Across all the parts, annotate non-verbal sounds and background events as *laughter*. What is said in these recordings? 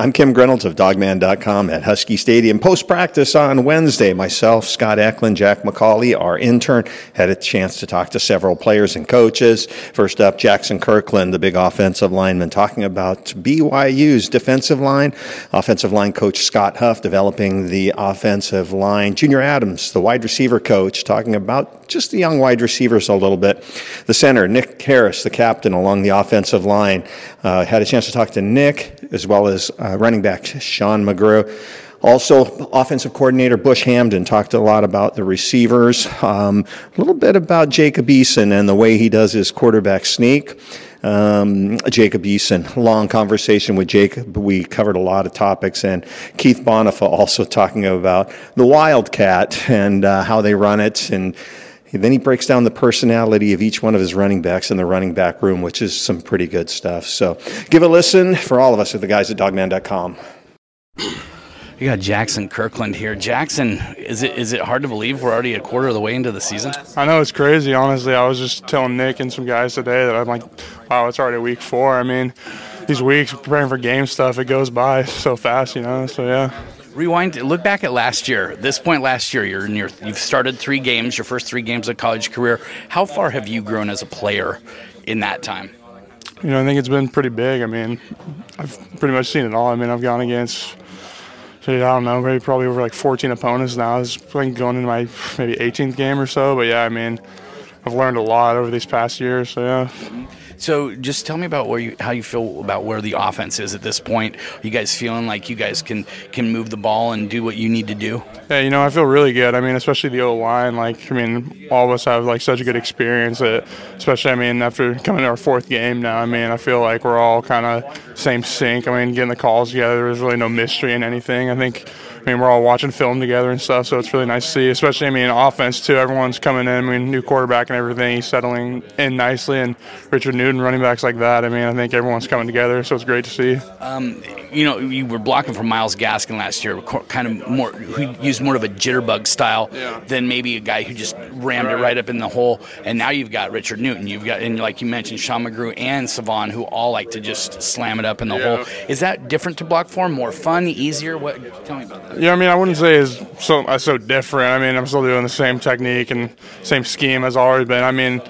I'm Kim Grinolds of dawgman.com at Husky Stadium. Post practice on Wednesday, myself, Scott Eklund, Jack McCauley, our intern, had a chance to talk to several players and coaches. First up, Jaxson Kirkland, the big offensive lineman, talking about BYU's defensive line. Offensive line coach Scott Huff developing the offensive line. Junior Adams, the wide receiver coach, talking about just the young wide receivers a little bit. The center, Nick Harris, the captain along the offensive line, uh, had a chance to talk to Nick as well as uh, running back Sean McGrew. Also, offensive coordinator Bush Hamdan talked a lot about the receivers, um, a little bit about Jacob Eason and the way he does his quarterback sneak. Um, Jacob Eason, long conversation with Jacob. We covered a lot of topics, and Keith Bhonapha also talking about the Wildcat and uh, how they run it and then he breaks down the personality of each one of his running backs in the running back room, which is some pretty good stuff. So give a listen for all of us at the guys at dawgman.com. You got Jaxson Kirkland here. Jackson, is it is it hard to believe we're already a quarter of the way into the season? I know it's crazy. Honestly, I was just telling Nick and some guys today that I'm like, wow, it's already week four. I mean, these weeks preparing for game stuff, it goes by so fast, you know. So yeah. Rewind. Look back at last year. This point last year, you're your, you've started three games, your first three games of college career. How far have you grown as a player in that time? You know, I think it's been pretty big. I mean, I've pretty much seen it all. I mean, I've gone against, I don't know, maybe probably over like 14 opponents now. It's going into my maybe 18th game or so. But yeah, I mean, I've learned a lot over these past years. So yeah. So just tell me about where you how you feel about where the offense is at this point. Are you guys feeling like you guys can can move the ball and do what you need to do? Yeah, you know, I feel really good. I mean, especially the O line. Like, I mean, all of us have like such a good experience. That, especially, I mean, after coming to our fourth game now, I mean, I feel like we're all kind of same sync. I mean, getting the calls together. There's really no mystery in anything. I think I mean, we're all watching film together and stuff, so it's really nice to see. Especially, I mean, offense too. Everyone's coming in. I mean, new quarterback and everything. He's settling in nicely, and Richard Newton, running backs like that. I mean, I think everyone's coming together, so it's great to see. Um, you know, you were blocking for Myles Gaskin last year, kind of more who used more of a jitterbug style yeah. than maybe a guy who just rammed right. it right up in the hole. And now you've got Richard Newton. You've got, and like you mentioned, Sean McGrew and Salvon, who all like to just slam it up in the yeah. hole. Is that different to block for? More fun, easier? What? Tell me about that. Yeah, I mean, I wouldn't say is so uh, so different. I mean, I'm still doing the same technique and same scheme as always been. I mean,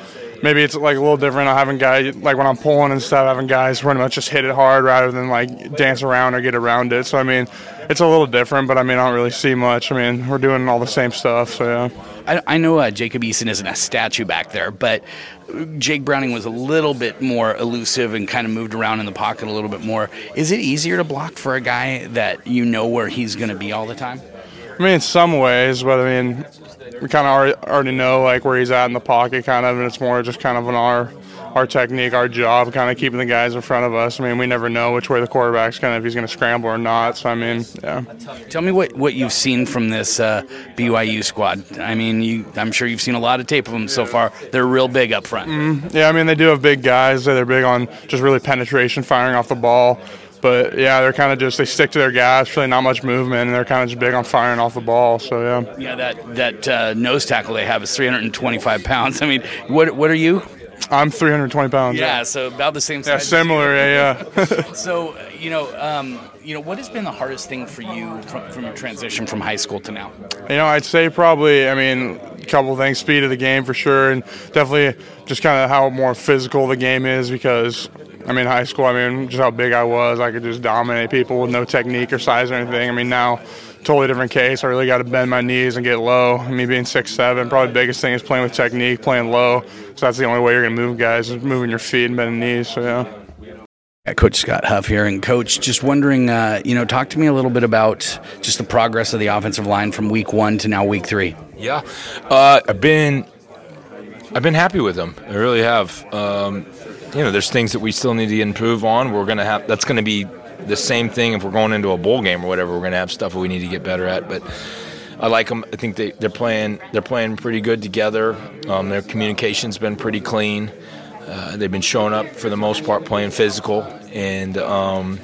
maybe it's like a little different. I'm having guys like when I'm pulling and stuff, having guys pretty much just hit it hard rather than like dance around or get around it. So I mean, it's a little different, but I mean, I don't really see much. I mean, we're doing all the same stuff. So yeah. I, I know uh, Jacob Eason isn't a statue back there, but Jake Browning was a little bit more elusive and kind of moved around in the pocket a little bit more. Is it easier to block for a guy that you know where he's going to be all the time? I mean, in some ways, but I mean, we kind of already know like where he's at in the pocket, kind of, and it's more just kind of on our our technique, our job, kind of keeping the guys in front of us. I mean, we never know which way the quarterback's going to, if he's going to scramble or not. So, I mean, yeah. Tell me what, what you've seen from this uh, BYU squad. I mean, you, I'm sure you've seen a lot of tape of them so far. They're real big up front. Mm, yeah, I mean, they do have big guys. They're big on just really penetration, firing off the ball. But yeah, they're kind of just they stick to their gas. Really, not much movement, and they're kind of just big on firing off the ball. So yeah. Yeah, that that uh, nose tackle they have is 325 pounds. I mean, what what are you? I'm 320 pounds. Yeah, yeah. so about the same size. Yeah, similar. Yeah, yeah. *laughs* so you know, um, you know, what has been the hardest thing for you from, from your transition from high school to now? You know, I'd say probably. I mean, a couple things: speed of the game for sure, and definitely just kind of how more physical the game is. Because I mean, high school. I mean, just how big I was, I could just dominate people with no technique or size or anything. I mean, now totally different case. I really got to bend my knees and get low. Me being six seven, probably the biggest thing is playing with technique, playing low. So that's the only way you're gonna move guys is moving your feet and bending knees. So yeah. Coach Scott Huff here, and Coach, just wondering, uh, you know, talk to me a little bit about just the progress of the offensive line from week one to now week three. Yeah, uh, I've been, I've been happy with them. I really have. Um, you know, there's things that we still need to improve on. We're gonna have that's gonna be the same thing if we're going into a bowl game or whatever. We're going to have stuff we need to get better at, but. I like them. I think they, they're playing. They're playing pretty good together. Um, their communication's been pretty clean. Uh, they've been showing up for the most part, playing physical, and um,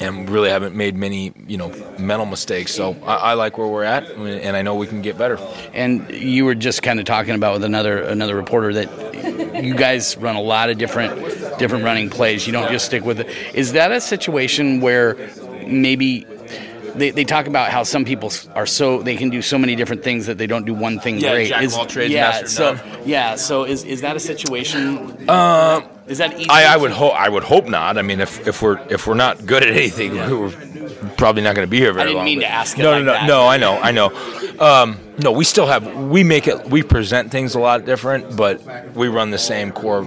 and really haven't made many you know mental mistakes. So I, I, like where we're at, and I know we can get better. And you were just kind of talking about with another another reporter that you guys run a lot of different different running plays. You don't just stick with it. Is that a situation where maybe they, they talk about how some people are so they can do so many different things that they don't do one thing Yeah, great. jack of Is- all trades, yeah, master of so none. yeah, so is, is that a situation? Uh, is that easy? I, I would hope. I would hope not. I mean, if, if we're if we're not good at anything, we're probably not going to be here very long. I didn't long. mean to ask it No, like no, no, no. I know, I know. Um, no, we still have. We make it. We present things a lot different, but we run the same core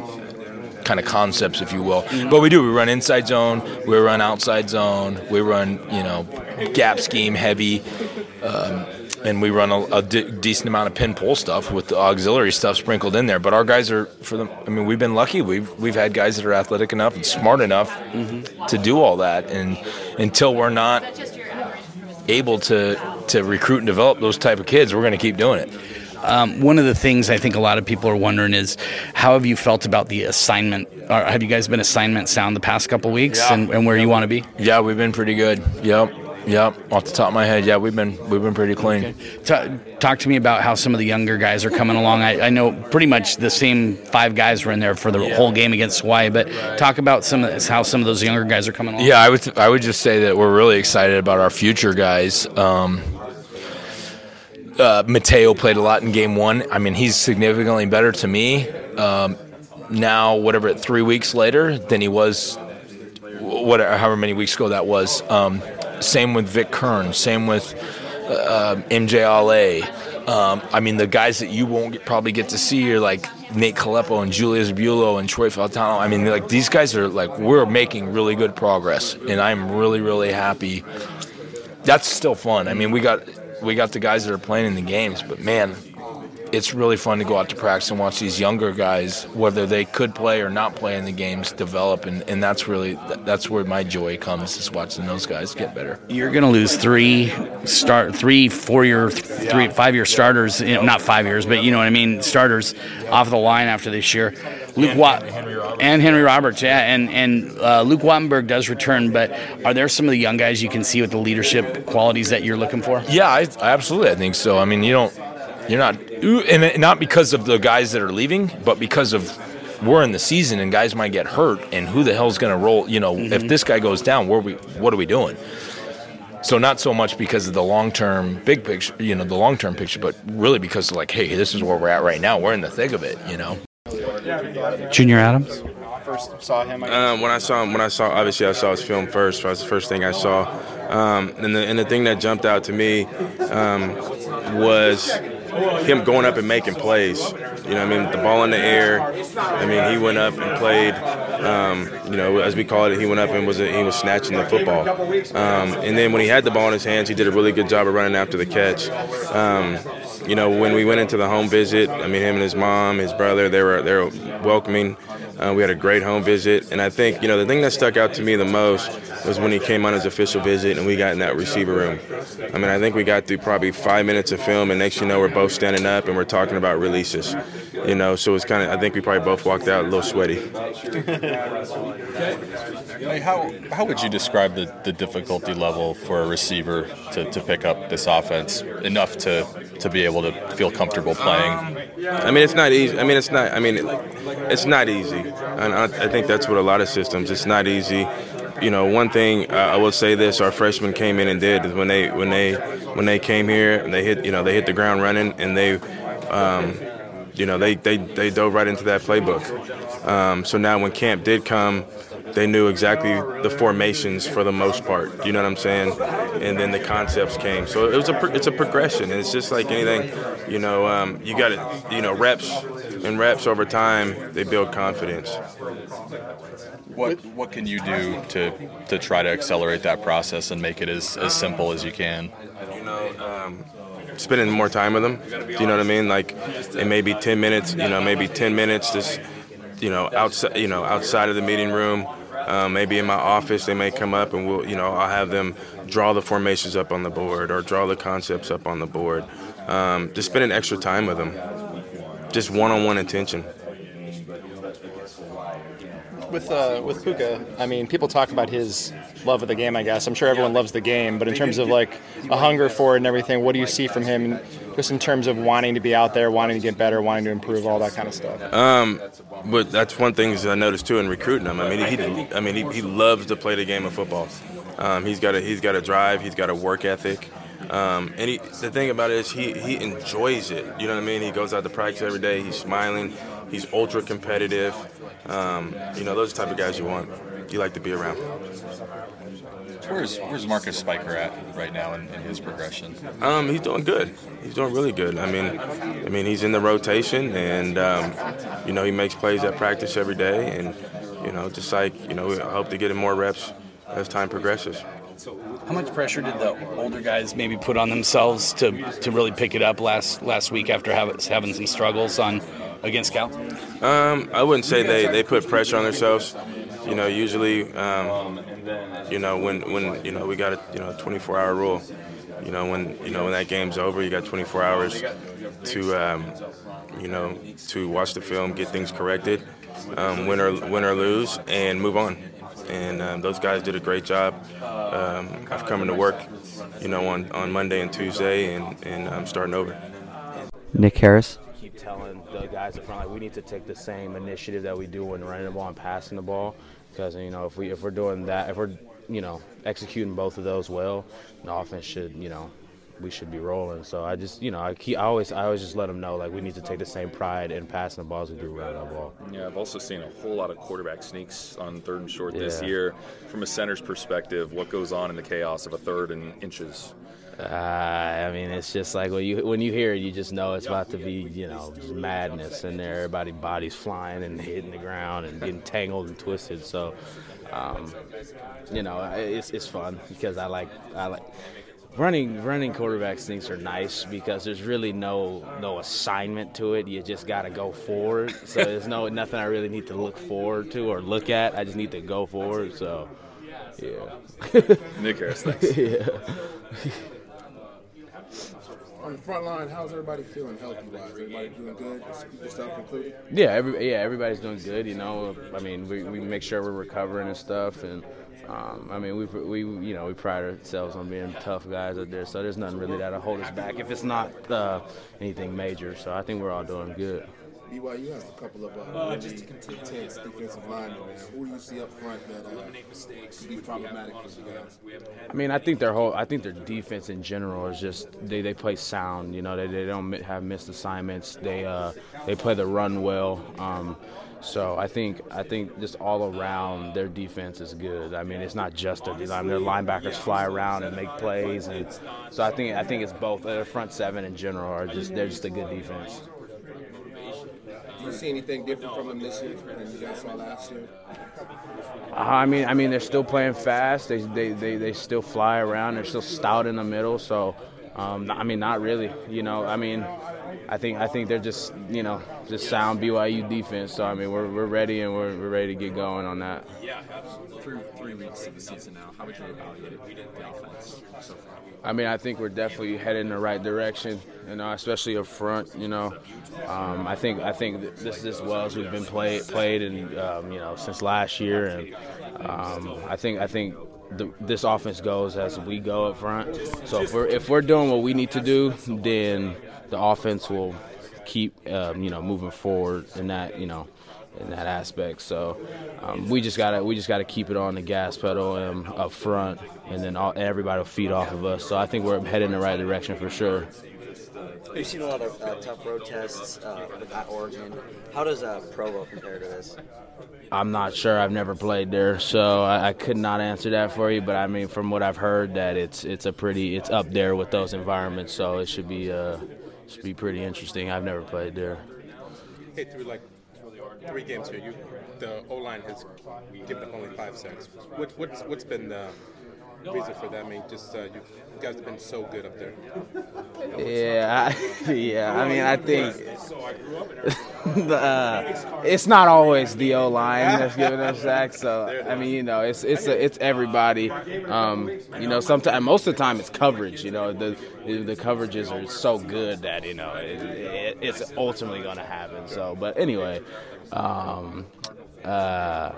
kind of concepts, if you will. Mm-hmm. But we do. We run inside zone. We run outside zone. We run, you know, gap scheme heavy. Um, and we run a, a de- decent amount of pin pull stuff with the auxiliary stuff sprinkled in there. But our guys are for them. I mean, we've been lucky. We've we've had guys that are athletic enough and smart enough Mm-hmm. to do all that. And until we're not able to to recruit and develop those type of kids, we're going to keep doing it. Um, one of the things I think a lot of people are wondering is how have you felt about the assignment? Or have you guys been assignment sound the past couple weeks Yeah. and, and where you want to be? Yeah, we've been pretty good. Yep, yep. Off the top of my head, yeah, we've been we've been pretty clean. Ta talk to me about how some of the younger guys are coming along. I, I know pretty much the same five guys were in there for the whole game against Hawaii, but talk about some of how some of those younger guys are coming along. Yeah, I would I would just say that we're really excited about our future guys. Um, uh, Mateo played a lot in game one. I mean, he's significantly better to me um, now. Whatever, three weeks later than he was. Whatever, however many weeks ago that was. Um, same with Vic Curne. Same with uh, MJ Ale. Um, I mean, the guys that you won't get, probably get to see are like Nate Kalepo and Julius Buelow and Troy Fautanu. I mean, like these guys are like we're making really good progress, and I'm really, really happy. That's still fun. I mean, we got we got the guys that are playing in the games, but man, it's really fun to go out to practice and watch these younger guys, whether they could play or not play in the games, develop, and, and that's really that's where my joy comes is watching those guys get better. You're going to lose three start three four year three five year starters, you know, not five years, but you know what I mean, starters off the line after this year. Luke Watt and Henry Roberts, yeah, and and uh, Luke Wattenberg does return, but are there some of the young guys you can see with the leadership qualities that you're looking for? Yeah, I, I absolutely. I think so. I mean, you don't, you're not, and not because of the guys that are leaving, but because of we're in the season and guys might get hurt, and who the hell's going to roll? You know, if this guy goes down, where we, what are we doing? So not so much because of the long term big picture, you know, the long term picture, but really because like, hey, this is where we're at right now. We're in the thick of it, you know. Junior Adams. first saw him? I guess? Um, when I saw him, when I saw obviously I saw his film first. That was the first thing I saw, um, and the and the thing that jumped out to me um, was him going up and making plays. You know, I mean, the ball in the air. I mean, he went up and played. Um, you know, as we call it, he went up and was he was snatching the football. Um, and then when he had the ball in his hands, he did a really good job of running after the catch. Um, you know, when we went into the home visit, I mean, him and his mom, his brother, they were they were welcoming. Uh, we had a great home visit, and I think you know the thing that stuck out to me the most was when he came on his official visit and we got in that receiver room. I mean, I think we got through probably five minutes of film, and next you know we're both standing up and we're talking about releases. You know, so it's kind of I think we probably both walked out a little sweaty. *laughs* How how would you describe the, the difficulty level for a receiver to, to pick up this offense enough to, to be able to feel comfortable playing? I mean, it's not easy. I mean, it's not. I mean, it, it's not easy, and I, I think that's what a lot of systems. It's not easy. You know, one thing uh, I will say this: our freshmen came in and did is when they when they when they came here, they hit you know they hit the ground running, and they. Um, you know, they, they, they dove right into that playbook. Um, so now when camp did come, they knew exactly the formations for the most part. You know what I'm saying? And then the concepts came. So it was a pro- it's a progression. And it's just like anything. You know, um, you got to you know reps and reps over time. They build confidence. What what can you do to to try to accelerate that process and make it as, as simple as you can? You know, um, spending more time with them. Do you know what I mean? Like, it may be 10 minutes. You know, maybe 10 minutes just you know outside you know outside of the meeting room. Um, maybe in my office, they may come up and we'll, you know, I'll have them draw the formations up on the board or draw the concepts up on the board. Um, just spending extra time with them, just one-on-one attention. With uh, with Puka, I mean, people talk about his love of the game. I guess I'm sure everyone loves the game, but in terms of like a hunger for it and everything, what do you see from him? Just in terms of wanting to be out there, wanting to get better, wanting to improve, all that kind of stuff. But that's one thing I noticed too in recruiting him. I mean, he, I mean, he, he loves to play the game of football. Um, he's got a he's got a drive. He's got a work ethic. Um, and he, the thing about it is he, he enjoys it. You know what I mean? He goes out to practice every day. He's smiling. He's ultra competitive. Um, you know, those type of guys you want. You like to be around. Where's Where's Marquis Spiker at right now in, in his progression? Um, he's doing good. He's doing really good. I mean, I mean, he's in the rotation, and um, you know, he makes plays at practice every day, and you know, just like you know, I hope to get him more reps as time progresses. How much pressure did the older guys maybe put on themselves to, to really pick it up last last week after having, having some struggles on against Cal? Um, I wouldn't say they, they put pressure on themselves. You know, usually, um, you know, when, when you know we got a you know 24 hour rule. You know, when you know when that game's over, you got 24 hours to um, you know to watch the film, get things corrected, um, win or win or lose, and move on and um, those guys did a great job. Um, I've come into work, you know, on, on Monday and Tuesday, and, and I'm starting over. Nick Harris. Keep telling the guys in front like we need to take the same initiative that we do when running the ball and passing the ball, because you know if we if we're doing that, if we're you know executing both of those well, the offense should you know we should be rolling. So I just, you know, I, keep, I always, I always just let them know like we need to take the same pride in passing the balls we do running the ball. Yeah, I've also seen a whole lot of quarterback sneaks on third and short yeah. this year. From a center's perspective, what goes on in the chaos of a third and inches? Uh, I mean, it's just like when you when you hear it, you just know it's about to be, you know, just madness in there. Everybody bodies flying and hitting the ground and getting tangled and twisted. So, um, you know, it's it's fun because I like I like running running quarterback sneaks are nice because there's really no no assignment to it. You just got to go forward. So there's no nothing I really need to look forward to or look at. I just need to go forward. So yeah. Nick Harris, thanks. *laughs* yeah. *laughs* On the front line, how's everybody feeling healthy wise? Everybody doing good, yourself included? Yeah, every, yeah, everybody's doing good. You know, I mean, we, we make sure we're recovering and stuff, and um, I mean, we, we you know we pride ourselves on being tough guys out there, so there's nothing really that'll hold us back if it's not uh, anything major. So I think we're all doing good. BYU has a couple of uh, really intense defensive linemen. Who do you see up front that uh, could be problematic for you guys? I mean, I think their whole, I think their defense in general is just they, they play sound. You know, they, they don't have missed assignments. They uh, they play the run well. Um, so I think I think just all around their defense is good. I mean, it's not just their design; their linebackers fly around and make plays, and so I think I think it's both. Their front seven in general are just they're just a good defense. Do you see anything different from them this year than you guys saw last year? Uh, I mean, I mean, they're still playing fast. They, they, they, they still fly around. They're still stout in the middle. So, um, I mean, not really. You know, I mean, I think I think they're just you know just sound BYU defense. So I mean we're, we're ready and we're, we're ready to get going on that. Yeah, three three weeks of the season now. How would you evaluate the offense so far? I mean I think we're definitely headed in the right direction. You know, especially up front. You know, um, I think I think this is as well as we've been played played and um, you know since last year, and um, I think I think the, this offense goes as we go up front. So if we're if we're doing what we need to do, then the offense will keep um, you know moving forward in that you know in that aspect. So um, we just gotta we just gotta keep it on the gas pedal um, up front, and then all, everybody will feed off of us. So I think we're heading in the right direction for sure. We've seen a lot of uh, tough road tests uh, at Oregon. How does uh, Provo compare to this? I'm not sure. I've never played there, so I, I, could not answer that for you. But I mean, from what I've heard, that it's it's a pretty it's up there with those environments, so it should be uh, should be pretty interesting. I've never played there. Hey, through like three games here, you the O line has given up only five sacks. What, what's what's been the reason for that? I mean, just uh, you guys have been so good up there. Yeah, I, *laughs* yeah. I mean, I think *laughs* the, uh, it's not always the O line that's giving us sacks. So I mean, you know, it's it's a, it's everybody. Um, you know, sometimes most of the time it's coverage. You know, the the coverages are so good that you know it, it, it's ultimately going to happen. So, but anyway. Um, uh,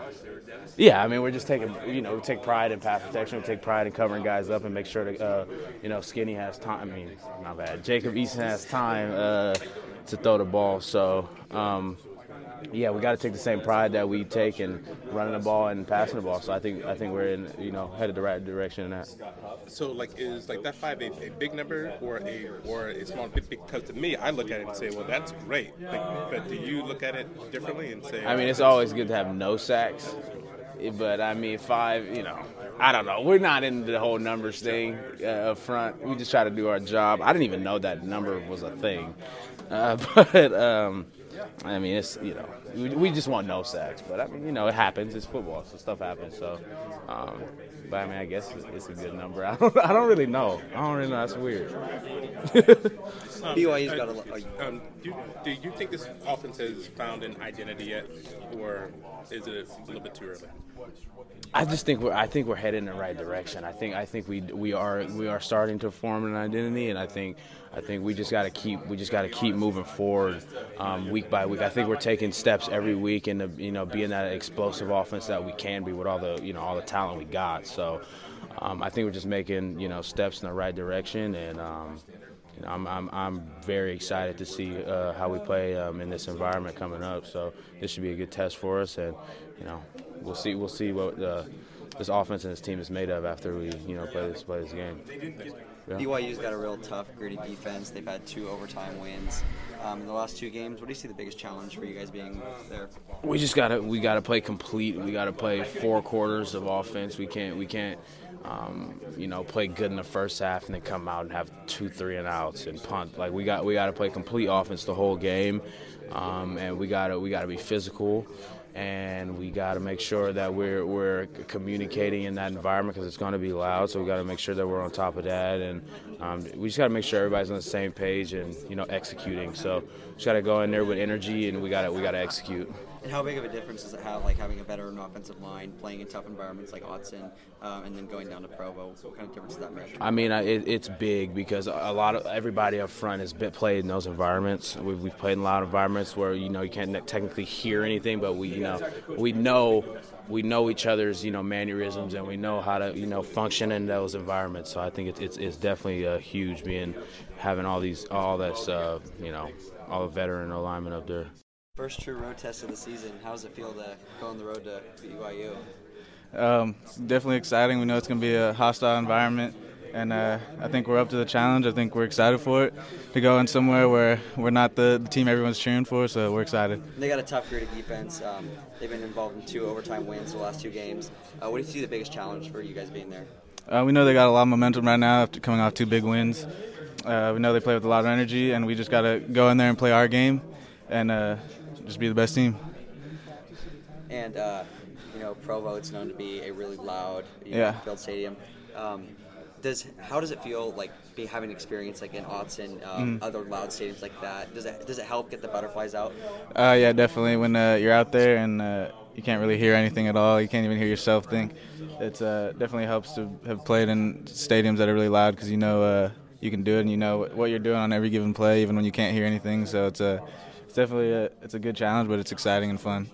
yeah, I mean, we're just taking, you know, we take pride in pass protection. We take pride in covering guys up and make sure that, uh, you know, Skinny has time. I mean, not bad. Jacob Eason has time uh, to throw the ball. So, um, yeah, we got to take the same pride that we take in running the ball and passing the ball. So I think I think we're in you know headed the right direction in that. So like is like that five a, a big number or a or a small? Because to me, I look at it and say, well, that's great. Like, but do you look at it differently and say? I mean, it's always good to have no sacks, but I mean five. You know, I don't know. We're not into the whole numbers thing uh, up front. We just try to do our job. I didn't even know that number was a thing, uh, *laughs* but. Um, I mean, it's you know, we, we, just want no sacks, but I mean, you know, it happens. It's football, so stuff happens. So, um, but I mean, I guess it's, it's, a good number. *laughs* I don't, I don't really know. I don't really know. That's weird. *laughs* BYU's got a. Um, do, do you think this offense has found an identity yet, or is it a little bit too early? I just think we're I think we're headed in the right direction. I think I think we we are we are starting to form an identity, and I think I think we just got to keep we just got to keep moving forward um, week by week. I think we're taking steps every week into you know being that explosive offense that we can be with all the you know all the talent we got. So um, I think we're just making you know steps in the right direction, and um, you know, I'm, I'm, I'm very excited to see uh, how we play um, in this environment coming up. So this should be a good test for us, and you know, we'll see we'll see what the, this offense and this team is made of after we you know play this play this game. Yeah. BYU's got a real tough, gritty defense. They've had two overtime wins um, in the last two games. What do you see the biggest challenge for you guys being there? We just gotta we gotta play complete. We gotta play four quarters of offense. We can't we can't um, you know, play good in the first half and then come out and have two, three and outs and punt. Like we got, we got to play complete offense the whole game, um, and we got to, we got to be physical, and we got to make sure that we're we're communicating in that environment because it's going to be loud. So we got to make sure that we're on top of that, and um, we just got to make sure everybody's on the same page and you know executing. So just got to go in there with energy, and we got to we got to execute. And how big of a difference does it have, like having a veteran offensive line, playing in tough environments like Autzen, um, and then going down to Provo? What kind of difference does that make? I mean, it, it's big because a lot of everybody up front has been played in those environments. We've, we've played in a lot of environments where you know you can't technically hear anything, but we you know we know we know each other's you know mannerisms and we know how to you know function in those environments. So I think it's it's, it's definitely uh, huge being having all these all this uh, you know all the veteran alignment up there. First true road test of the season. How does it feel to go on the road to BYU? Um, definitely exciting. We know it's going to be a hostile environment, and uh, I think we're up to the challenge. I think we're excited for it to go in somewhere where we're not the, the team everyone's cheering for, so we're excited. They got a tough, gritty defense. Um, they've been involved in two overtime wins the last two games. Uh, what do you see the biggest challenge for you guys being there? Uh, we know they got a lot of momentum right now after coming off two big wins. Uh, we know they play with a lot of energy, and we just got to go in there and play our game. And uh, just be the best team. And uh, you know, Provo, it's known to be a really loud, yeah. know, field stadium. Um, does how does it feel like be having experience like in Autzen, um, mm. other loud stadiums like that? Does it does it help get the butterflies out? Uh, yeah, definitely. When uh, you're out there and uh, you can't really hear anything at all, you can't even hear yourself think. It uh, definitely helps to have played in stadiums that are really loud because you know uh, you can do it and you know what you're doing on every given play, even when you can't hear anything. So it's a definitely a, it's a good challenge, but it's exciting and fun.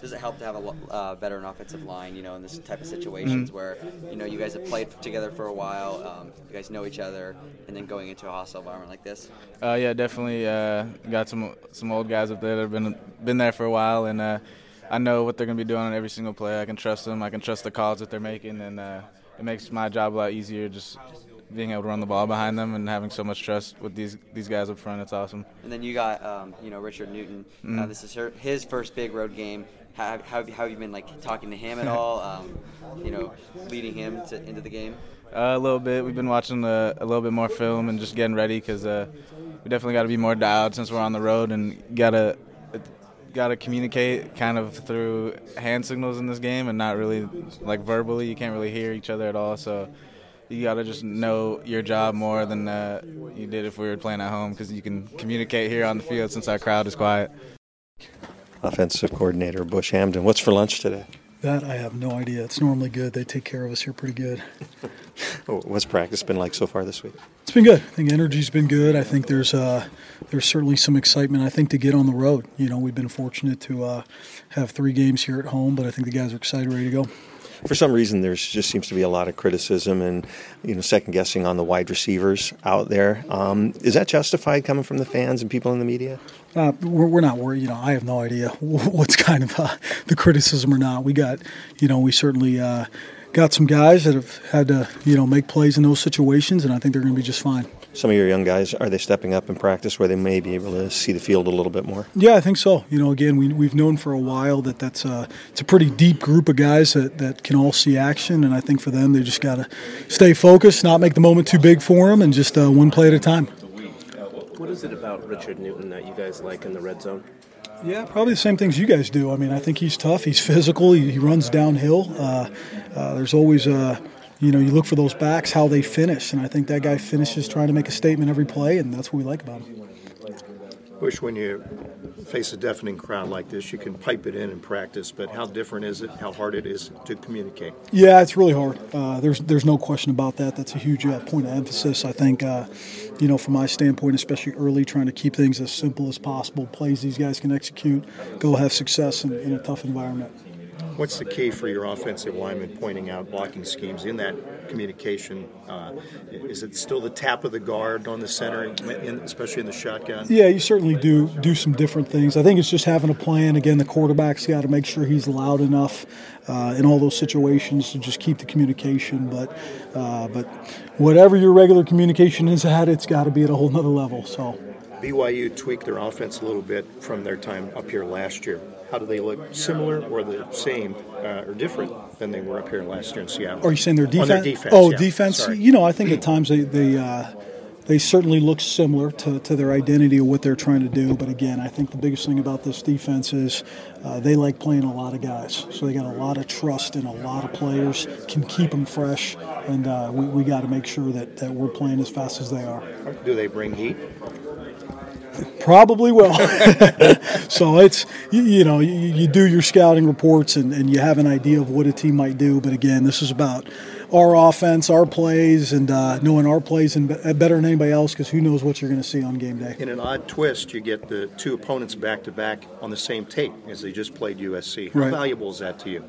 Does it help to have a uh, veteran offensive line, you know, in this type of situations mm-hmm. where, you know, you guys have played together for a while, um, you guys know each other, and then going into a hostile environment like this? Uh, yeah, definitely. Uh, got some some old guys up there that have been been there for a while, and uh, I know what they're going to be doing on every single play. I can trust them. I can trust the calls that they're making, and uh, it makes my job a lot easier. Just being able to run the ball behind them and having so much trust with these these guys up front. It's awesome. And then you got um, you know Richard Newton. Uh, mm-hmm. Uh, this is her, his first big road game. How, how, how, have you been like talking to him at all? *laughs* Um, you know, leading him to, into the game. Uh, a little bit. We've been watching a, a, little bit more film and just getting ready because uh, we definitely got to be more dialed since we're on the road and gotta got to communicate kind of through hand signals in this game and not really like verbally. You can't really hear each other at all. So you got to just know your job more than uh, you did if we were playing at home because you can communicate here on the field since our crowd is quiet. Offensive coordinator Bush Hamdan. What's for lunch today? That I have no idea. It's normally good. They take care of us here pretty good. *laughs* What's practice been like so far this week? It's been good. I think energy's been good. I think there's uh, there's certainly some excitement. I think to get on the road. You know, we've been fortunate to uh, have three games here at home, but I think the guys are excited, ready to go. For some reason there just seems to be a lot of criticism and you know second guessing on the wide receivers out there. Um, is that justified coming from the fans and people in the media? Uh, we're, we're, not worried. You know, I have no idea *laughs* what's kind of uh, the criticism or not. We got, you know, we certainly uh, got some guys that have had to, you know, make plays in those situations, and I think they're going to be just fine. Some of your young guys are they stepping up in practice where they may be able to see the field a little bit more? Yeah, I think so. You know, again, we we've known for a while that that's a it's a pretty deep group of guys that, that can all see action, and I think for them they just got to stay focused, not make the moment too big for them, and just uh, one play at a time. What is it about Richard Newton that you guys like in the red zone? Yeah, probably the same things you guys do. I mean, I think he's tough. He's physical. He, he runs downhill. Uh, uh, there's always a, you know, you look for those backs, how they finish, and I think that guy finishes trying to make a statement every play, and that's what we like about him. Bush, when you face a deafening crowd like this, you can pipe it in and practice, but how different is it? How hard it is to communicate? Yeah, it's really hard. Uh, there's there's no question about that. That's a huge uh, point of emphasis. I think, uh, you know, from my standpoint, especially early, trying to keep things as simple as possible, plays these guys can execute, go have success in, in a tough environment. What's the key for your offensive lineman pointing out blocking schemes in that communication? Uh, is it still the tap of the guard on the center, in, especially in the shotgun? Yeah, you certainly do do some different things. I think it's just having a plan. Again, the quarterback's got to make sure he's loud enough uh, in all those situations to just keep the communication. But uh, but whatever your regular communication is at, it's got to be at a whole nother level. So. BYU tweaked their offense a little bit from their time up here last year. How do they look similar or the same uh, or different than they were up here last year in Seattle? Are you saying their defense? Their defense oh, yeah. defense. Sorry. You know, I think at times they they, uh, they certainly look similar to, to their identity of what they're trying to do. But again, I think the biggest thing about this defense is uh, they like playing a lot of guys. So they got a lot of trust in a lot of players, can keep them fresh, and uh, we, we got to make sure that, that we're playing as fast as they are. Do they bring heat? Probably will. *laughs* so it's you, you know you, you, do your scouting reports and, and you have an idea of what a team might do. But again, this is about our offense, our plays, and uh, knowing our plays and better than anybody else because who knows what you're going to see on game day. In an odd twist, you get the two opponents back to back on the same tape as they just played USC. How Right. valuable is that to you?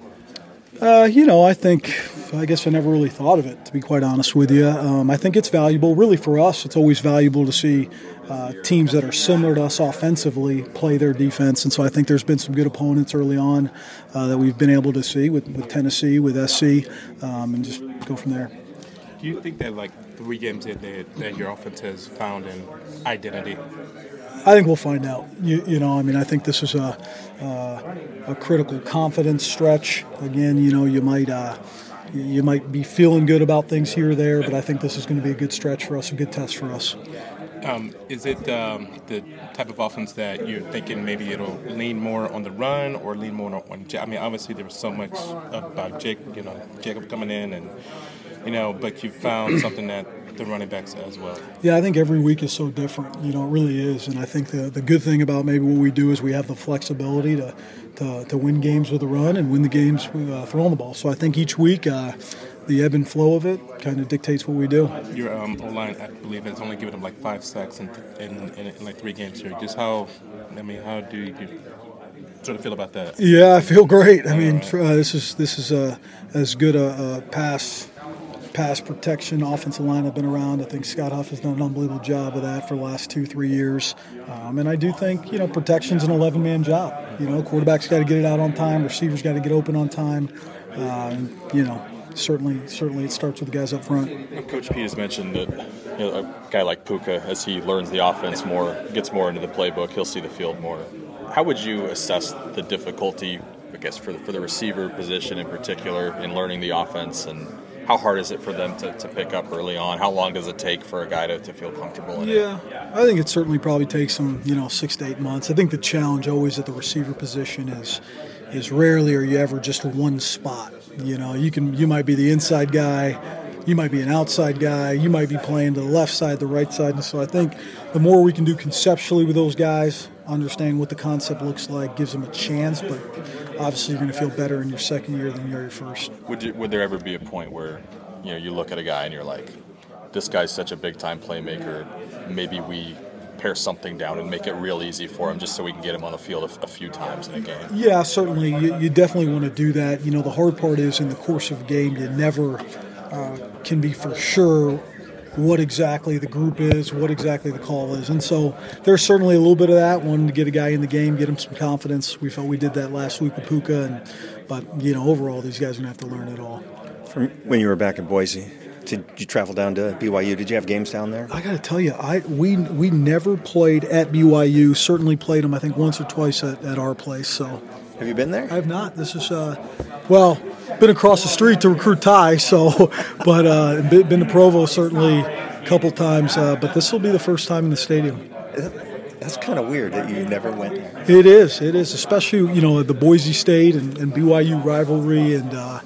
Uh, you know, I think, I guess I never really thought of it, to be quite honest with you. Um, I think it's valuable. Really, for us, it's always valuable to see uh, teams that are similar to us offensively play their defense. And so I think there's been some good opponents early on uh, that we've been able to see with, with Tennessee, with SC, um, and just go from there. Do you think that like three games in that, that your offense has found an identity? I think we'll find out. You, you know, I mean, I think this is a uh, a critical confidence stretch. Again, you know, you might uh, you- might be feeling good about things here or there, but I think this is going to be a good stretch for us, a good test for us. Um, is it um, the type of offense that you're thinking maybe it'll lean more on the run or lean more on? Ja- I mean, obviously there was so much about Jake, you know, Jacob coming in, and you know, but you found something that the running backs as well. Yeah, I think every week is so different. You know, it really is. And I think the, the good thing about maybe what we do is we have the flexibility to, to, to win games with a run and win the games with uh, throwing the ball. So I think each week, uh, the ebb and flow of it kind of dictates what we do. Your um, O line, I believe, has only given them like five sacks in, in, in, in like three games here. Just how, I mean, how do you sort of feel about that? Yeah, I feel great. I mean, uh, this is this is uh, as good a, a pass pass protection offensive line I've been around. I think Scott Huff has done an unbelievable job of that for the last two three years. Um, and I do think you know protection's an 11 man job. You know, quarterback's got to get it out on time. Receivers got to get open on time. Um, you know, certainly certainly it starts with the guys up front. Coach Pete has mentioned that you know, a guy like Puka, as he learns the offense more, gets more into the playbook, he'll see the field more. How would you assess the difficulty, I guess, for the, for the receiver position in particular in learning the offense, and how hard is it for them to, to pick up early on? How long does it take for a guy to, to feel comfortable in it? Yeah, I think it certainly probably takes some, you know, six to eight months. I think the challenge always at the receiver position is is rarely are you ever just one spot. You know, you can you might be the inside guy, you might be an outside guy, you might be playing to the left side, the right side, and so I think the more we can do conceptually with those guys, understand what the concept looks like, gives them a chance. But obviously, you're going to feel better in your second year than you are your first. Would, you, would there ever be a point where you know you look at a guy and you're like, this guy's such a big time playmaker. Maybe we pare something down and make it real easy for him, just so we can get him on the field a, a few times in a game? Yeah, certainly. You, you, definitely want to do that. You know, the hard part is in the course of a game, you never uh, can be for sure what exactly the group is, what exactly the call is. And so there's certainly a little bit of that. Wanting to get a guy in the game, get him some confidence. We felt we did that last week with Puka, and but you know overall these guys are gonna have to learn it all. From when you were back in Boise, did you travel down to BYU? Did you have games down there? I got to tell you, I we we never played at BYU. Certainly played them, I think, once or twice at, at our place. So, have you been there? I have not. This is, uh, well, been across the street to recruit Ty. So, *laughs* but uh, been to Provo certainly a couple times. Uh, but this will be the first time in the stadium. That's kind of weird that you never went. there. It is. It is, especially you know the Boise State and, and BYU rivalry, and uh,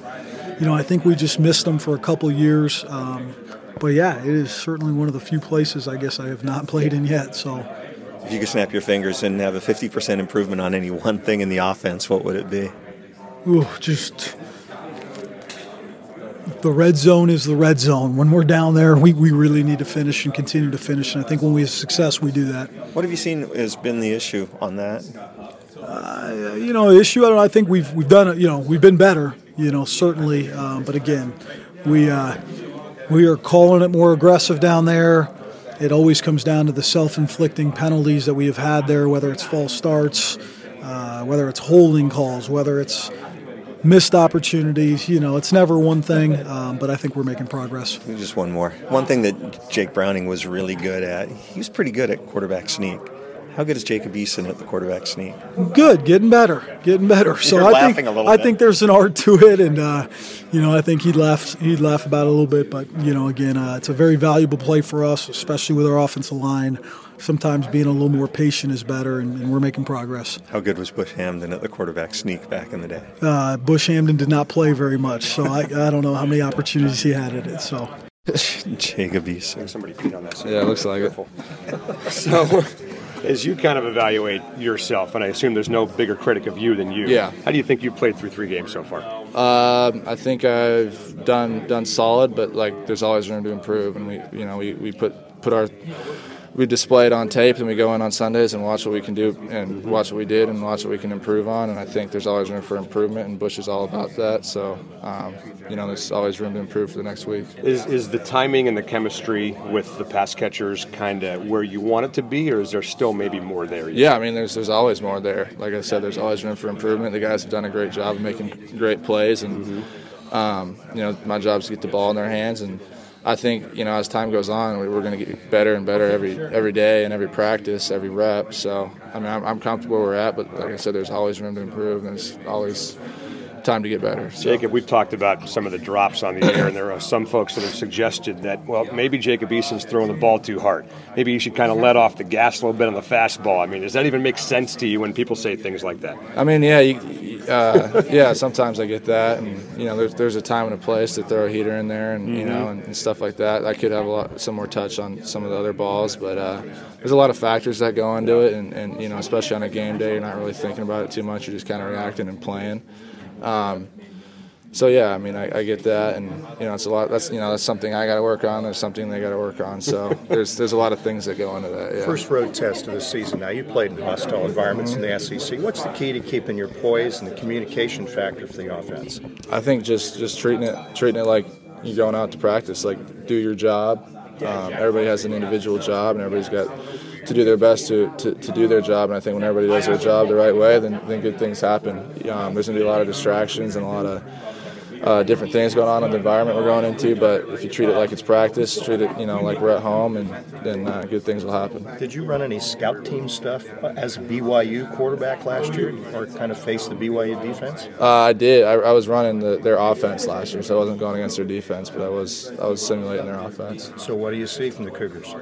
you know I think we just missed them for a couple years. Um, but yeah, it is certainly one of the few places I guess I have not played in yet. So, if you could snap your fingers and have a fifty percent improvement on any one thing in the offense, what would it be? Ooh, just the red zone is the red zone. When we're down there, we, we really need to finish and continue to finish. And I think when we have success, we do that. What have you seen has been the issue on that? Uh, you know, the issue. I, don't, I think we've we've done it. You know, we've been better. You know, certainly. Um, but again, we uh, we are calling it more aggressive down there. It always comes down to the self-inflicting penalties that we have had there, whether it's false starts, uh, whether it's holding calls, whether it's missed opportunities. You know, it's never one thing, um, but I think we're making progress. Just one more. One thing that Jake Browning was really good at, he was pretty good at quarterback sneak. How good is Jacob Eason at the quarterback sneak? Good, getting better, getting better. *laughs* So You're I think I think there's an art to it, and uh, you know I think he'd laugh he'd laugh about it a little bit, but you know again uh, it's a very valuable play for us, especially with our offensive line sometimes being a little more patient is better, and, and, we're making progress. How good was Bush Hamdan at the quarterback sneak back in the day? Uh, Bush Hamdan did not play very much, so I, I don't know how many opportunities he had at it. So. *laughs* Jacob Eason. Somebody peed on that. Yeah, it looks like it. so, *laughs* as you kind of evaluate yourself, and I assume there's no bigger critic of you than you. Yeah. How do you think you've played through three games so far? Um, I think I've done done solid, but like there's always room to improve, and we you know we, we put put our we display it on tape, and we go in on Sundays and watch what we can do and watch what we did and watch what we can improve on. And I think there's always room for improvement, and Bush is all about that. So, um, you know, there's always room to improve for the next week. Is, is the timing and the chemistry with the pass catchers kind of where you want it to be, or is there still maybe more there? Yeah, I mean, there's there's always more there. Like I said, there's always room for improvement. The guys have done a great job of making great plays, and mm-hmm. um, you know, my job is to get the ball in their hands and I think you know as time goes on, we're going to get better and better every every day and every practice, every rep. So I mean, I'm, I'm comfortable where we're at, but like I said, there's always room to improve, and there's always time to get better. So. Jacob, we've talked about some of the drops on the air, and there are some folks that have suggested that, well, maybe Jacob Eason's throwing the ball too hard. Maybe you should kind of let off the gas a little bit on the fastball. I mean, does that even make sense to you when people say things like that? I mean, yeah, you, uh, *laughs* yeah. Sometimes I get that, and you know, there's there's a time and a place to throw a heater in there, and mm-hmm. you know, and, and, stuff like that. I could have a lot some more touch on some of the other balls, but uh, there's a lot of factors that go into it, and, and you know, especially on a game day, you're not really thinking about it too much. You're just kind of reacting and playing. Um, so yeah, I mean, I, I, get that, and you know, it's a lot. That's you know, that's something I got to work on. There's something they got to work on. So *laughs* there's there's a lot of things that go into that. Yeah. First road test of the season. Now you played in hostile environments mm-hmm. in the SEC. What's the key to keeping your poise and the communication factor for the offense? I think just just treating it treating it like you're going out to practice. Like do your job. Um, everybody has an individual job, and everybody's got to do their best to, to, to, do their job. And I think when everybody does their job the right way, then, then good things happen. Um, there's going to be a lot of distractions and a lot of uh, different things going on in the environment we're going into. But if you treat it like it's practice, treat it you know like we're at home, and then uh, good things will happen. Did you run any scout team stuff as BYU quarterback last year, or kind of face the BYU defense? Uh, I did. I, I was running the, their offense last year, so I wasn't going against their defense, but I was I was simulating their offense. So what do you see from the Cougars?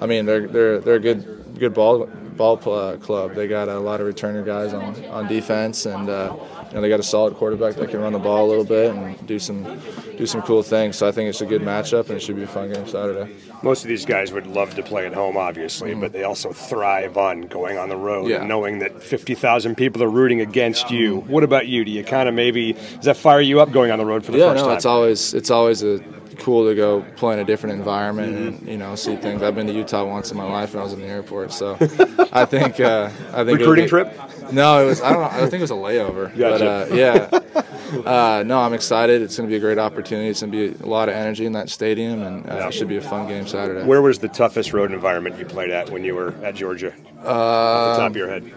I mean, they're they're they're a good good ball ball club. They got a lot of returner guys on on defense and. Uh, you know, they got a solid quarterback that can run the ball a little bit and do some do some cool things. So I think it's a good matchup and it should be a fun game Saturday. Most of these guys would love to play at home, obviously, mm-hmm. but they also thrive on going on the road yeah. and knowing that 50,000 people are rooting against you. What about you? Do you kind of maybe does that fire you up going on the road for the yeah, first no, time? it's always it's always a cool to go play in a different environment and you know see things. I've been to Utah once in my life, and I was in the airport. So *laughs* I think uh, I think Recruiting be- trip? No, it was. I don't know. I think it was a layover. But Gotcha. uh, yeah, uh, no, I'm excited. It's going to be a great opportunity. It's going to be a lot of energy in that stadium, and uh, it should be a fun game Saturday. Where was the toughest road environment you played at when you were at Georgia? Uh, Off the top of your head.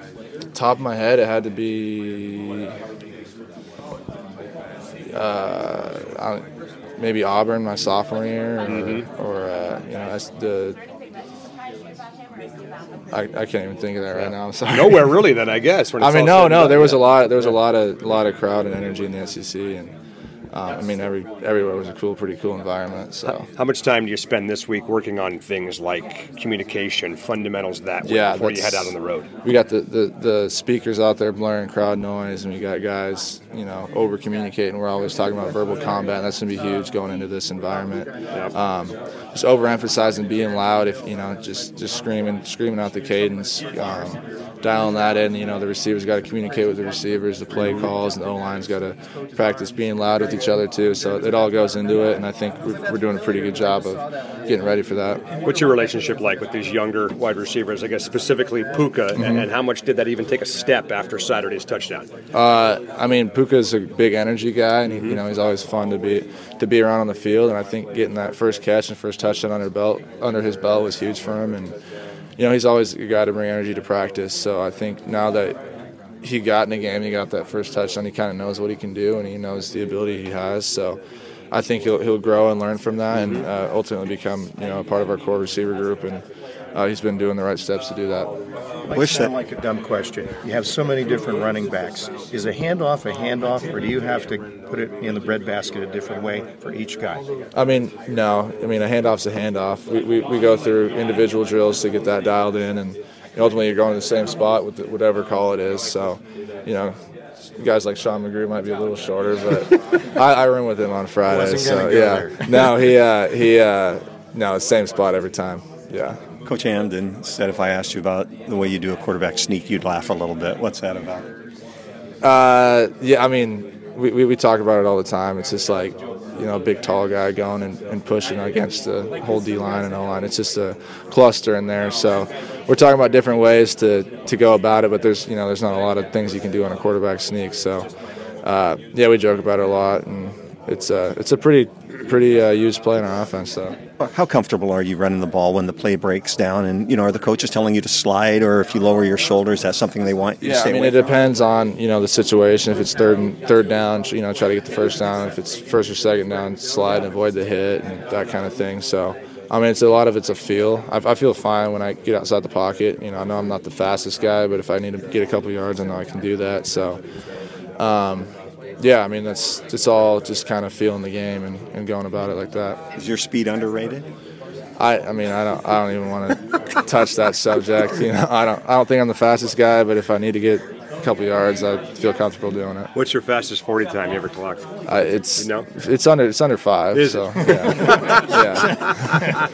Top of my head, it had to be uh, I maybe Auburn my sophomore year, or, Mm-hmm. or uh, you know that's the. I, I can't even think of that right now. I'm sorry. Nowhere really, *laughs* then I guess. I mean, no, no. There was a lot. There was a lot of lot of crowd and energy in the SEC, and um, I mean, every everywhere was a cool, pretty cool environment. So How much time do you spend this week working on things like communication, fundamentals that way yeah, before you head that's- out on the road? We got the, the, the speakers out there blaring crowd noise, and we got guys, you know, over communicating. We're always talking about verbal combat. And that's going to be huge going into this environment. Um, just overemphasizing being loud. If you know, just just screaming, screaming out the cadence, um, dialing that in. You know, the receivers got to communicate with the receivers, the play calls, and the O line's got to practice being loud with each other too. So it all goes into it, and I think we're, we're doing a pretty good job of getting ready for that. What's your relationship like with these younger wide receivers? I guess specifically Puka, and, Mhm. and how much did that even take a step after Saturday's touchdown? Uh, I mean, Puka's a big energy guy, and he, you know he's always fun to be to be around on the field. And I think getting that first catch and first touchdown under belt under his belt was huge for him. And you know he's always a guy to bring energy to practice. So I think now that he got in the game, he got that first touchdown. He kind of knows what he can do, and he knows the ability he has. So. I think he'll, he'll grow and learn from that, and uh, ultimately become you know a part of our core receiver group. And uh, he's been doing the right steps to do that. Might sound like a dumb question. You have so many different running backs. Is a handoff a handoff, or do you have to put it in the breadbasket a different way for each guy? I mean, no. I mean, a handoff's a handoff. We, we, we go through individual drills to get that dialed in, and ultimately you're going to the same spot with the, whatever call it is. So, you know, guys like Sean McGrew might be a little shorter, but *laughs* I, I run with him on Friday. Wasn't So go yeah, there. no, he uh, he uh, no, same spot every time. Yeah. Coach Hamdan said if I asked you about the way you do a quarterback sneak, you'd laugh a little bit. What's that about? Uh, yeah, I mean, we, we, we talk about it all the time. It's just like, you know, a big tall guy going and, and pushing against the whole D line and O line. It's just a cluster in there. So we're talking about different ways to, to go about it, but there's you know there's not a lot of things you can do on a quarterback sneak. So uh, yeah, we joke about it a lot, and it's uh, it's a pretty pretty uh, used play in our offense. So. How comfortable are you running the ball when the play breaks down? And you know, are the coaches telling you to slide, or if you lower your shoulders, that's something they want you to Yeah, stay I mean it depends on you know the situation. If it's third and third down, you know try to get the first down. If it's first or second down, slide and avoid the hit and that kind of thing. So I mean it's a lot of it's a feel. I, I feel fine when I get outside the pocket. You know I know I'm not the fastest guy, but if I need to get a couple yards, I know I can do that. So. Um, yeah, I mean that's it's all just kind of feeling the game and, and going about it like that. Is your speed underrated? I, I mean I don't I don't even want to *laughs* touch that subject. You know I don't I don't think I'm the fastest guy, but if I need to get couple yards, I feel comfortable doing it. What's your fastest 40 time you ever clocked? Uh, it's You know? it's under it's under five. Is so it? *laughs* yeah.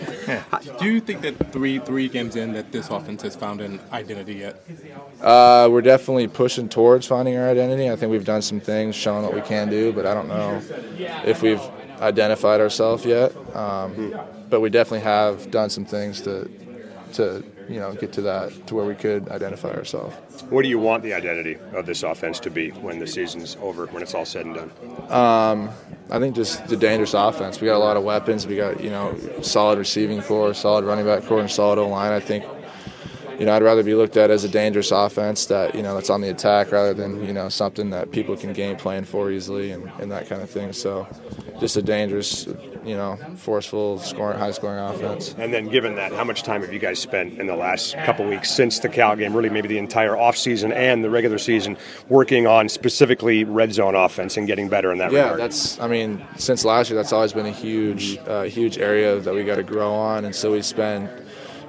*laughs* Do you think that three three games in that this offense has found an identity yet? Uh, we're definitely pushing towards finding our identity. I think we've done some things, shown what we can do, but I don't know if we've identified ourselves yet. Um, but we definitely have done some things to to you know get to that to where we could identify ourselves. What do you want the identity of this offense to be when the season's over, when it's all said and done? Um, I think just the dangerous offense. We got a lot of weapons. We got you know solid receiving corps, solid running back corps, and solid O line. I think you know I'd rather be looked at as a dangerous offense that you know that's on the attack rather than you know something that people can game plan for easily and, and that kind of thing. So just a dangerous, you know, forceful, scoring, high scoring offense. And then, given that, how much time have you guys spent in the last couple weeks since the Cal game, really maybe the entire offseason and the regular season, working on specifically red zone offense and getting better in that yeah, regard? that's. I mean, since last year, that's always been a huge, uh, huge area that we got to grow on, and so we spend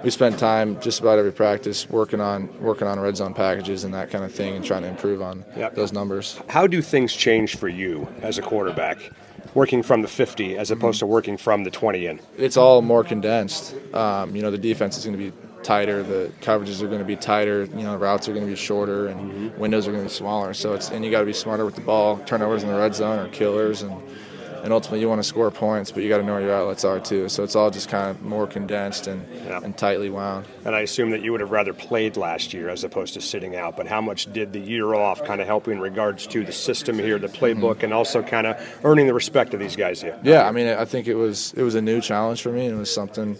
we spent time just about every practice working on working on red zone packages and that kind of thing, and trying to improve on those numbers. How do things change for you as a quarterback, working from the 50 as opposed to working from the 20 in? It's all more condensed. Um, you know, the defense is going to be tighter, the coverages are going to be tighter, you know, routes are going to be shorter, and windows are going to be smaller. So it's and you got to be smarter with the ball. Turnovers in the red zone are killers, and and ultimately you want to score points, but you got to know where your outlets are too. So it's all just kind of more condensed and, and tightly wound. And I assume that you would have rather played last year as opposed to sitting out. But how much did the year off kind of help you in regards to the system here, the playbook, Mm-hmm. and also kind of earning the respect of these guys here? Yeah, I mean, I think it was it was a new challenge for me, and it was something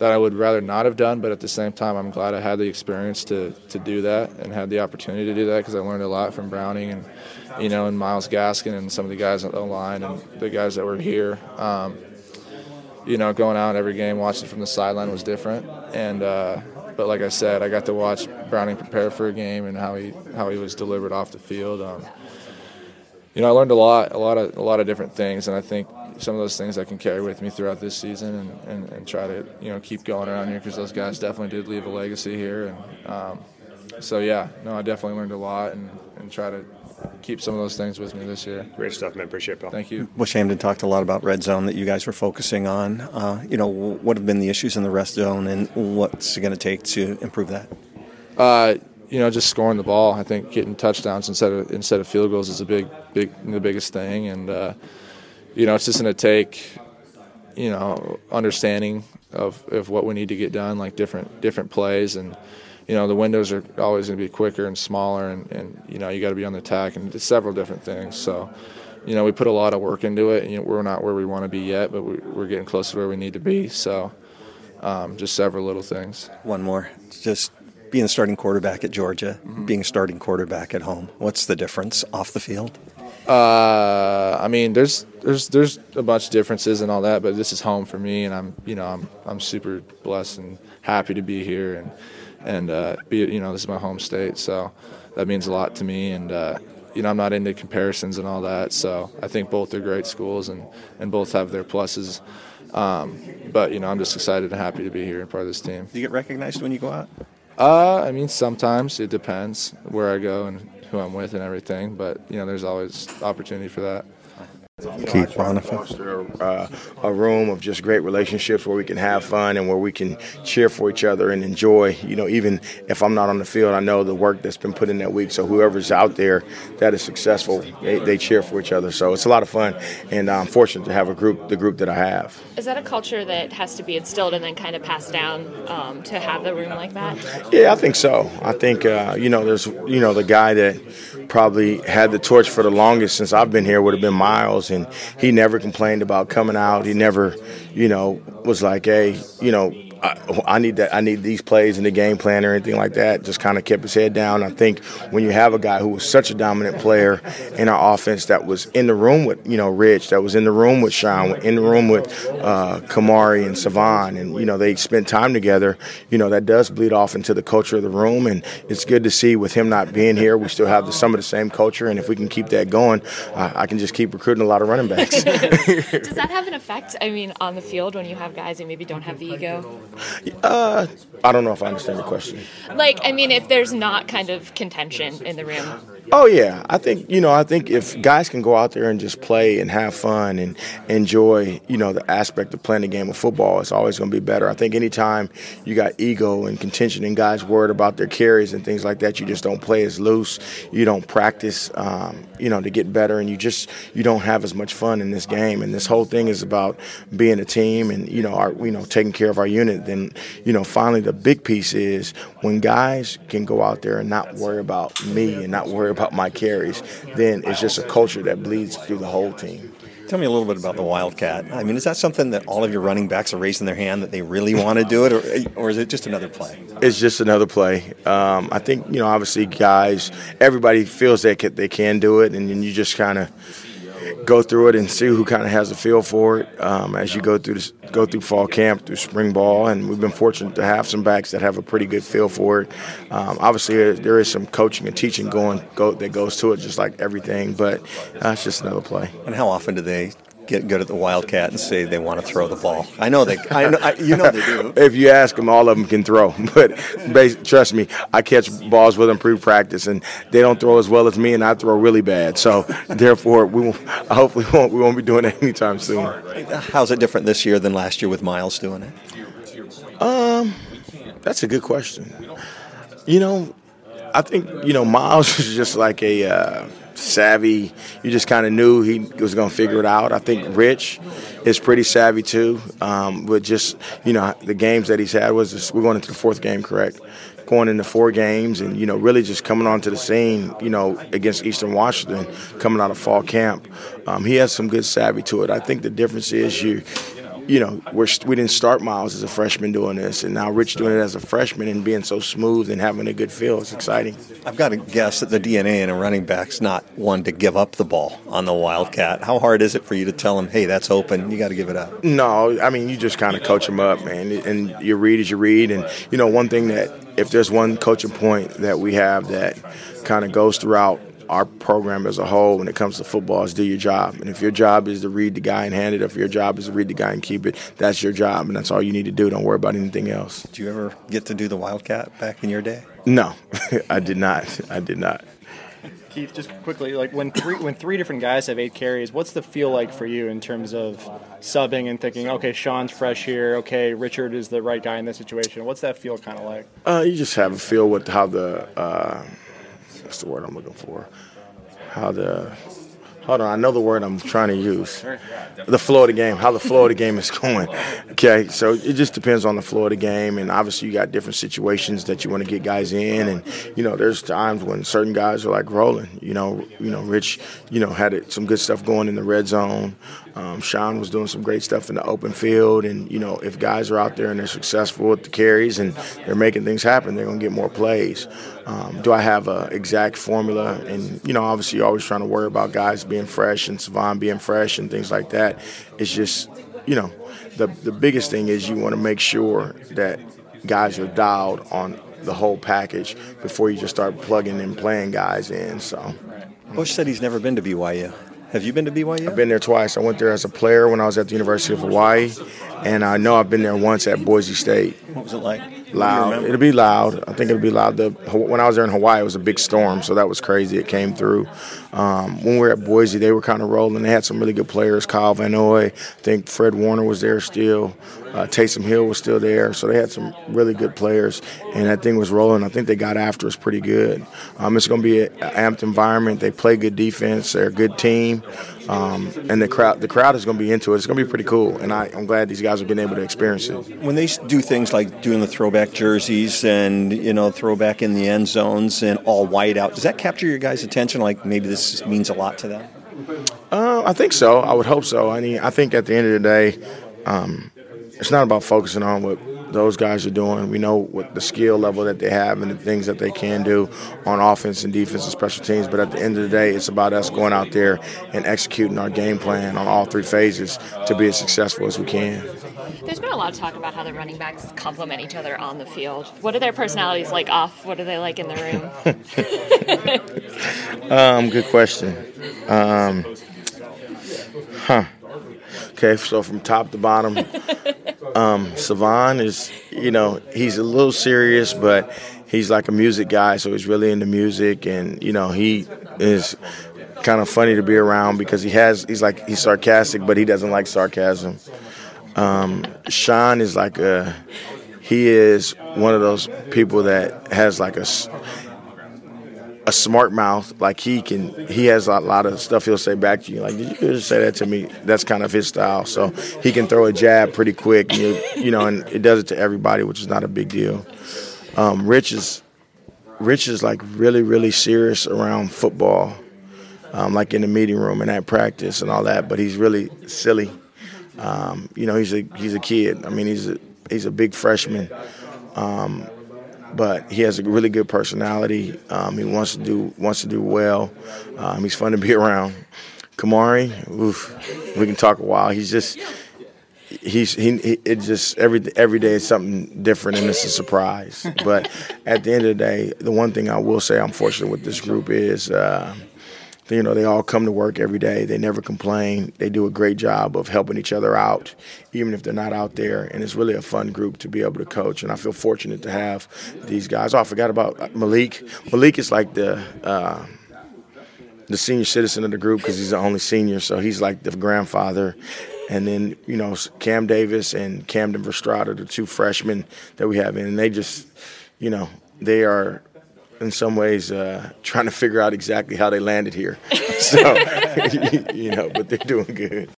that I would rather not have done. But at the same time, I'm glad I had the experience to to do that and had the opportunity to do that because I learned a lot from Browning and you know and Myles Gaskin and some of the guys on the line and the guys that were here. Um, you know, going out every game, watching from the sideline was different, and. Uh, but like I said, I got to watch Browning prepare for a game and how he how he was delivered off the field. Um, you know, I learned a lot, a lot of a lot of different things, and I think some of those things I can carry with me throughout this season and, and, and try to you know keep going around here because those guys definitely did leave a legacy here, and um, so yeah, no, I definitely learned a lot and, and try to keep some of those things with me this year. Great stuff, man. Appreciate it, Bill. Thank you. Well, Hamdan talked a lot about red zone that you guys were focusing on. Uh, you know, what have been the issues in the red zone, and what's it going to take to improve that? Uh, you know, just scoring the ball. I think getting touchdowns instead of instead of field goals is a big, big, the biggest thing. And uh, you know, it's just going to take, you know, understanding of, of what we need to get done, like different different plays, and you know, the windows are always going to be quicker and smaller, and, and you know, you got to be on the attack, and several different things. So. You know, we put a lot of work into it. And, you know, we're not where we want to be yet, but we, we're getting close to where we need to be. So, um, just several little things. One more, just being a starting quarterback at Georgia, being a starting quarterback at home. What's the difference off the field? Uh, I mean, there's there's there's a bunch of differences and all that, but this is home for me, and I'm you know I'm I'm super blessed and happy to be here, and and uh, be you know this is my home state, so that means a lot to me, and uh, you know I'm not into comparisons and all that, so I think both are great schools and and both have their pluses. Um, but you know, I'm just excited and happy to be here and part of this team. Do you get recognized when you go out? Uh, I mean, sometimes it depends where I go and who I'm with and everything, but you know, there's always opportunity for that. Keith Bhonapha. foster uh, a room of just great relationships where we can have fun and where we can cheer for each other and enjoy. You know, even if I'm not on the field, I know the work that's been put in that week. So whoever's out there that is successful, they, they cheer for each other. So it's a lot of fun, and I'm fortunate to have a group, the group that I have. Is that a culture that has to be instilled and then kind of passed down um, to have the room like that? Yeah, I think so. I think uh, you know, there's you know the guy that probably had the torch for the longest since I've been here would have been Myles, and he never complained about coming out. He never, you know, was like, hey, you know. I, I need that. I need these plays in the game plan or anything like that. Just kind of kept his head down. I think when you have a guy who was such a dominant player in our offense, that was in the room with you know Rich, that was in the room with Sean, in the room with uh, Kamari and Salvon, and you know they spent time together. You know that does bleed off into the culture of the room, and it's good to see with him not being here, we still have the, some of the same culture, and if we can keep that going, I can just keep recruiting a lot of running backs. *laughs* Does that have an effect? I mean, on the field when you have guys who maybe don't have the ego? Uh, I don't know if I understand the question. Like, I mean, if there's not kind of contention in the room. Oh yeah, I think you know. I think if guys can go out there and just play and have fun and enjoy, you know, the aspect of playing the game of football, it's always going to be better. I think anytime you got ego and contention and guys worried about their carries and things like that, you just don't play as loose. You don't practice, um, you know, to get better, and you just you don't have as much fun in this game. And this whole thing is about being a team and you know, our you know, taking care of our unit. Then you know, finally, the big piece is when guys can go out there and not worry about me and not worry about my carries, then it's just a culture that bleeds through the whole team. Tell me a little bit about the Wildcat. I mean, is that something that all of your running backs are raising their hand that they really want to do it, or, or is it just another play? It's just another play. Um, I think you know, obviously, guys, everybody feels that they can do it, and you just kind of go through it and see who kind of has a feel for it um, as you go through this, go through fall camp, through spring ball, and we've been fortunate to have some backs that have a pretty good feel for it. Um, obviously, there- there is some coaching and teaching going go, that goes to it, just like everything, but uh, just another play. And how often do they get good at the Wildcat and say they want to throw the ball? I know they, I know, I, you know they do. *laughs* if you ask them, all of them can throw. *laughs* But trust me, I catch balls with them pre-practice, and they don't throw as well as me, and I throw really bad. So *laughs* therefore, we won't, hopefully won't, we won't be doing it anytime soon. How's it different this year than last year with Myles doing it? Um, that's a good question. You know, I think you know Myles is just like a uh, savvy. You just kind of knew he was going to figure it out. I think Rich is pretty savvy too. Um, with just you know the games that he's had was we're going into the fourth game, correct? Going into four games and you know really just coming onto the scene, you know against Eastern Washington, coming out of fall camp. Um, he has some good savvy to it. I think the difference is you you know, we're, we didn't start Myles as a freshman doing this, and now Rich doing it as a freshman and being so smooth and having a good feel. It's exciting. I've got to guess that the DNA in a running back's not one to give up the ball on the Wildcat. How hard is it for you to tell him, hey, that's open, you got to give it up? No, I mean, you just kind of coach them up, man, and you read as you read. And, you know, one thing that, if there's one coaching point that we have that kind of goes throughout our program as a whole when it comes to football is do your job. And if your job is to read the guy and hand it, if your job is to read the guy and keep it, that's your job, and that's all you need to do. Don't worry about anything else. Did you ever get to do the Wildcat back in your day? No, *laughs* I did not. I did not. Keith, just quickly, like when three when three different guys have eight carries, what's the feel like for you in terms of subbing and thinking, okay, Sean's fresh here, okay, Richard is the right guy in this situation. What's that feel kind of like? Uh, you just have a feel with how the uh, the word I'm looking for? How the hold on, I know the word I'm trying to use. The flow of the game, how the flow of the game is *laughs* going. Okay, so it just depends on the flow of the game, and obviously you got different situations that you want to get guys in, and you know there's times when certain guys are like rolling. You know, you know Rich, you know had it, some good stuff going in the red zone. Um, Sean was doing some great stuff in the open field, and you know if guys are out there and they're successful with the carries and they're making things happen, they're gonna get more plays. Um, do I have an exact formula? And you know, obviously, you're always trying to worry about guys being fresh and Salvon being fresh and things like that. It's just, you know, the the biggest thing is you want to make sure that guys are dialed on the whole package before you just start plugging and playing guys in. So, Bush said he's never been to BYU. Have you been to BYU? I've been there twice. I went there as a player when I was at the University of Hawaii, and I know I've been there once at Boise State. What was it like? Loud. It'll be loud. I think it'll be loud. The, when I was there in Hawaii, it was a big storm, so that was crazy. It came through. Um, when we were at Boise, they were kind of rolling. They had some really good players. Kyle Van Noy, I think Fred Warner was there still. Uh, Taysom Hill was still there. So they had some really good players, and that thing was rolling. I think they got after us pretty good. Um, it's going to be an amped environment. They play good defense. They're a good team, um, and the crowd the crowd is going to be into it. It's going to be pretty cool, and I, I'm glad these guys have been able to experience it. When they do things like doing the throwback jerseys and you know throwback in the end zones and all white out, does that capture your guys' attention? Like maybe this means a lot to them. Uh, I think so. I would hope so. I mean, I think at the end of the day, um, it's not about focusing on what those guys are doing. We know what the skill level that they have and the things that they can do on offense and defense and special teams. But at the end of the day, it's about us going out there and executing our game plan on all three phases to be as successful as we can. There's been a lot of talk about how the running backs complement each other on the field. What are their personalities like off? What are they like in the room? *laughs* um, good question. Um, huh. Okay, so from top to bottom, um, Salvon is, you know, he's a little serious, but he's like a music guy, so he's really into music, and you know, he is kind of funny to be around because he has, he's like, he's sarcastic, but he doesn't like sarcasm. Um, Sean is like a, he is one of those people that has like a, a smart mouth. Like he can, he has a lot of stuff he'll say back to you. Like, did you just say that to me? That's kind of his style. So he can throw a jab pretty quick, you, you know, and it does it to everybody, which is not a big deal. Um, Rich is, Rich is like really, really serious around football, um, like in the meeting room and at practice and all that. But he's really silly. Um, you know, he's a he's a kid. I mean, he's a he's a big freshman. Um, but he has a really good personality. Um, he wants to do wants to do well. Um, he's fun to be *laughs* around. Kamari, oof, we can talk a while. He's just he's he, he it just every every day is something different and it's a surprise. But at the end of the day, the one thing I will say I'm fortunate with this group is. Uh, you know, they all come to work every day. They never complain. They do a great job of helping each other out, even if they're not out there. And it's really a fun group to be able to coach. And I feel fortunate to have these guys. Oh, I forgot about Malik. Malik is like the uh, the senior citizen of the group because he's the only senior, so he's like the grandfather. And then you know Cam Davis and Camden Verstrada, the two freshmen that we have in, and they just, you know, they are in some ways uh, trying to figure out exactly how they landed here. *laughs* So, *laughs* you know, but they're doing good.